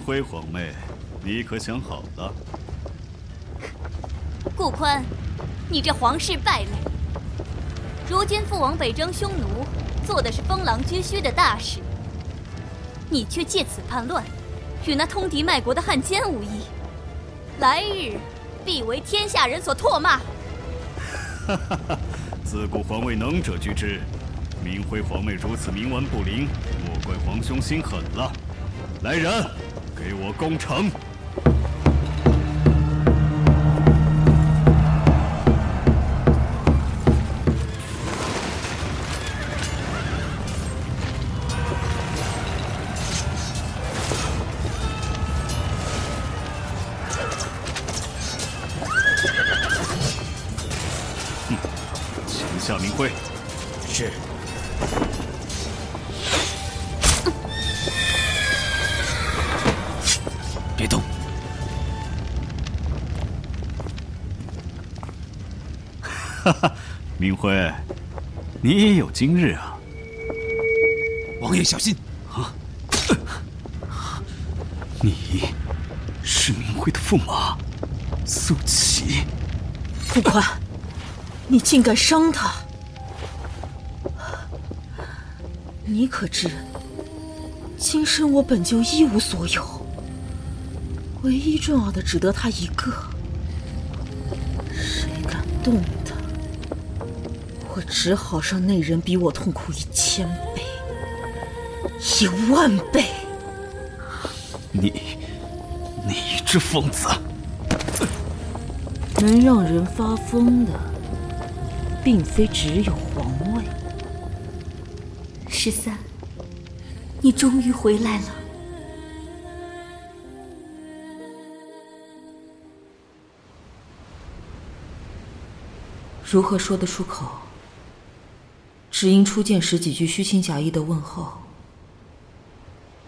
辉皇妹，你可想好了？顾宽，你这皇室败类！如今父王北征匈奴，做的是封狼居胥的大事，你却借此叛乱，与那通敌卖国的汉奸无异，来日必为天下人所唾骂。哈哈哈！自古皇位能者居之，明辉皇妹如此冥顽不灵，莫怪皇兄心狠了。来人，给我攻城！夏明辉，是。哈哈，明辉，你也有今日啊！王爷小心！啊！你是明辉的驸马苏琪？傅宽。你竟敢伤他！你可知，今生我本就一无所有，唯一重要的只得他一个。谁敢动他，我只好让那人比我痛苦一千倍、一万倍。你，你这疯子！能让人发疯的。并非只有皇位。十三，你终于回来了。如何说得出口？只因初见时几句虚情假意的问候，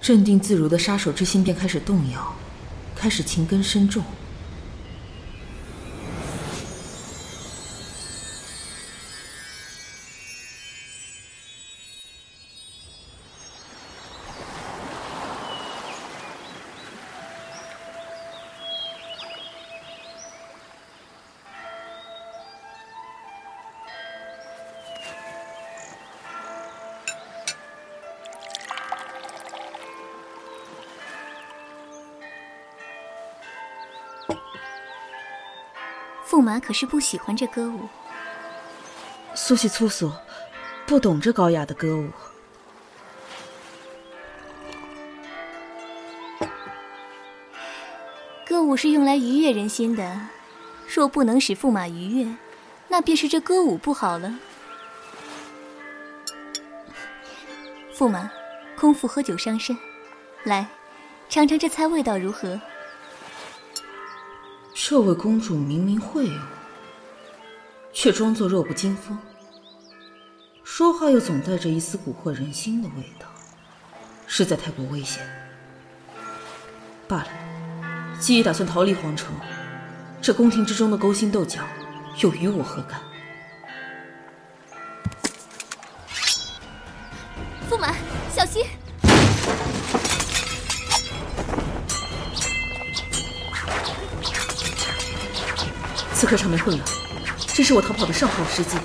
镇定自如的杀手之心便开始动摇，开始情根深重。驸马可是不喜欢这歌舞？苏喜粗俗，不懂这高雅的歌舞。歌舞是用来愉悦人心的，若不能使驸马愉悦，那便是这歌舞不好了。驸马，空腹喝酒伤身，来，尝尝这菜味道如何？这位公主明明会舞，却装作弱不禁风，说话又总带着一丝蛊惑人心的味道，实在太过危险。罢了，既已打算逃离皇城，这宫廷之中的勾心斗角，又与我何干？刺客上面混乱，这是我逃跑的上好时机。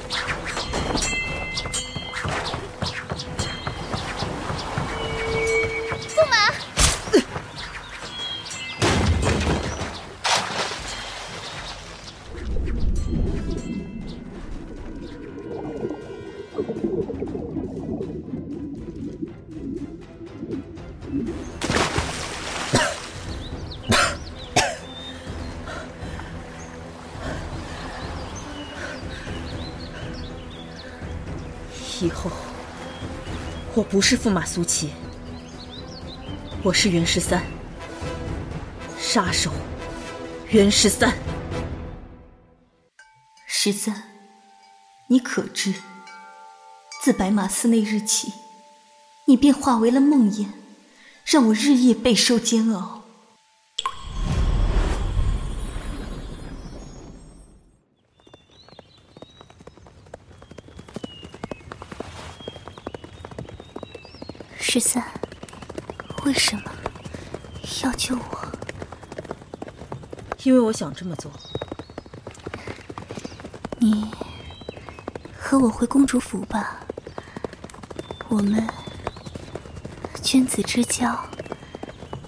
以后，我不是驸马苏琪，我是袁十三，杀手袁十三。十三，你可知，自白马寺那日起，你便化为了梦魇，让我日夜备受煎熬。十三，为什么要救我？因为我想这么做。你和我回公主府吧，我们君子之交，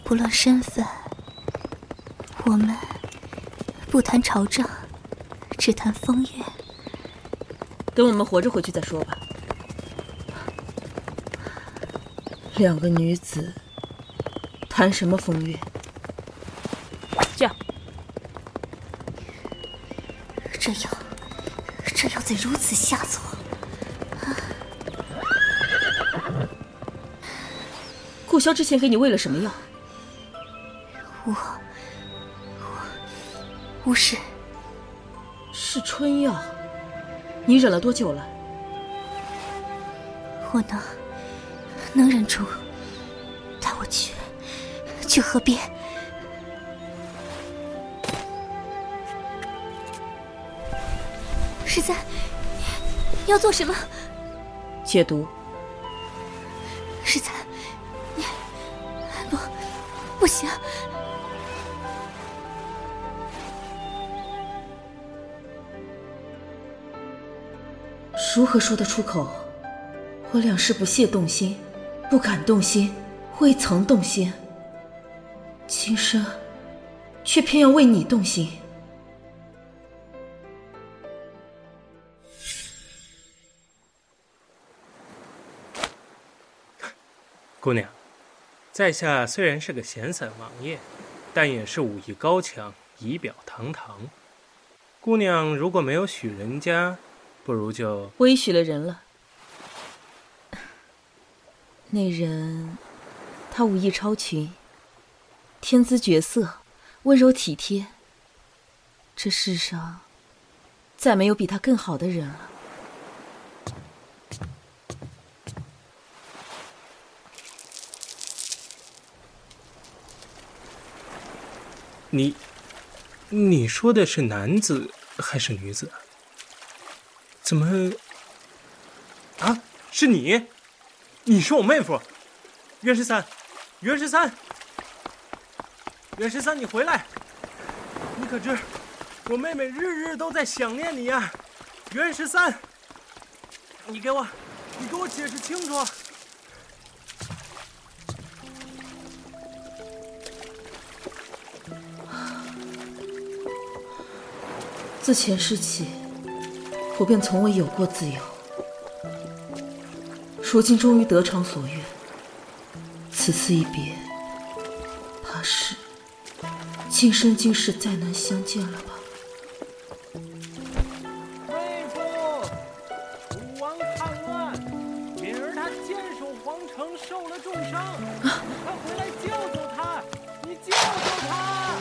不论身份。我们不谈朝政，只谈风月。等我们活着回去再说吧。两个女子谈什么风月？这样，这药，这药怎如此下作？顾萧之前给你喂了什么药？我，我，无事。是春药。你忍了多久了？我能，能忍住。带我去，去河边。十三，你要做什么？解毒。十三，你不，不行。如何说得出口？我两世不屑动心，不敢动心，未曾动心。今生，却偏要为你动心。姑娘，在下虽然是个闲散王爷，但也是武艺高强，仪表堂堂。姑娘如果没有许人家。不如就我已许了人了。那人，他武艺超群，天姿绝色，温柔体贴。这世上，再没有比他更好的人了。你，你说的是男子还是女子？怎么？啊，是你？你是我妹夫，袁十三，袁十三，袁十三，你回来！你可知我妹妹日日都在想念你呀，袁十三！你给我，你给我解释清楚！自前世起。我便从未有过自由，如今终于得偿所愿，此次一别，怕是今生今世再难相见了吧。妹夫，楚王叛乱，敏儿他坚守皇城，受了重伤，快回来救救他！你救救他！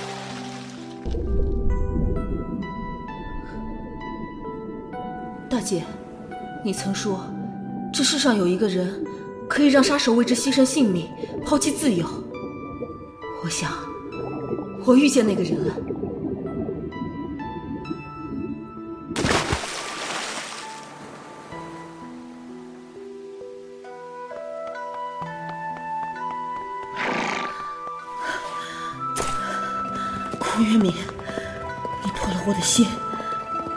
大姐，你曾说，这世上有一个人，可以让杀手为之牺牲性命，抛弃自由。我想，我遇见那个人了。顾月敏，你破了我的心，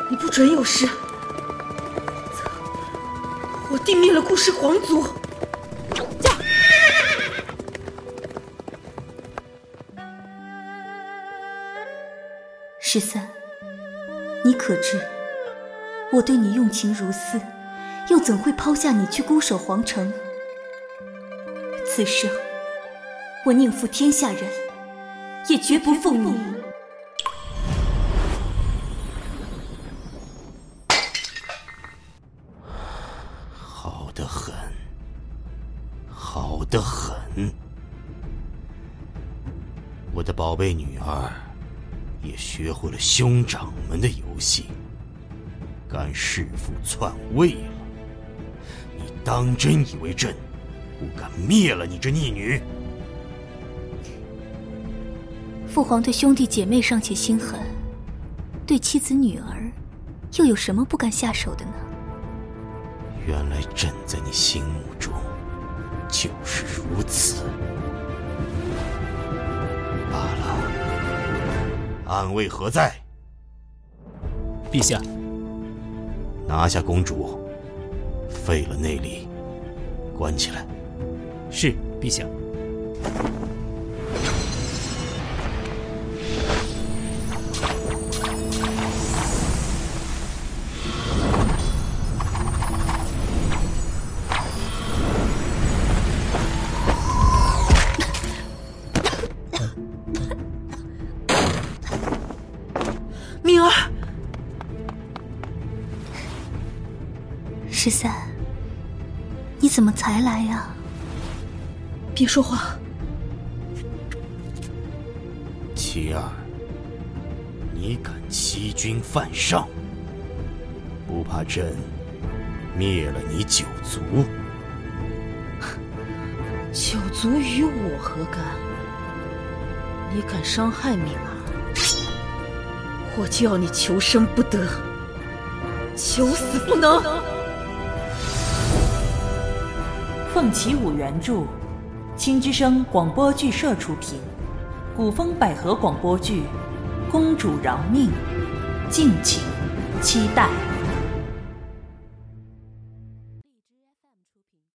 你不准有事。我定灭了顾氏皇族。十三，你可知我对你用情如斯，又怎会抛下你去孤守皇城？此生我宁负天下人，也绝不负你。宝贝女儿也学会了兄长们的游戏，敢弑父篡位了。你当真以为朕不敢灭了你这逆女？父皇对兄弟姐妹尚且心狠，对妻子女儿又有什么不敢下手的呢？原来朕在你心目中。就是如此。暗卫何在？陛下，拿下公主，废了内力，关起来。是陛下。十三，你怎么才来呀？别说话。七儿，你敢欺君犯上，不怕朕灭了你九族？九族与我何干？你敢伤害敏儿，我就要你求生不得，求死不能！凤起舞原著，青之声广播剧社出品，古风百合广播剧《公主饶命》，敬请期待。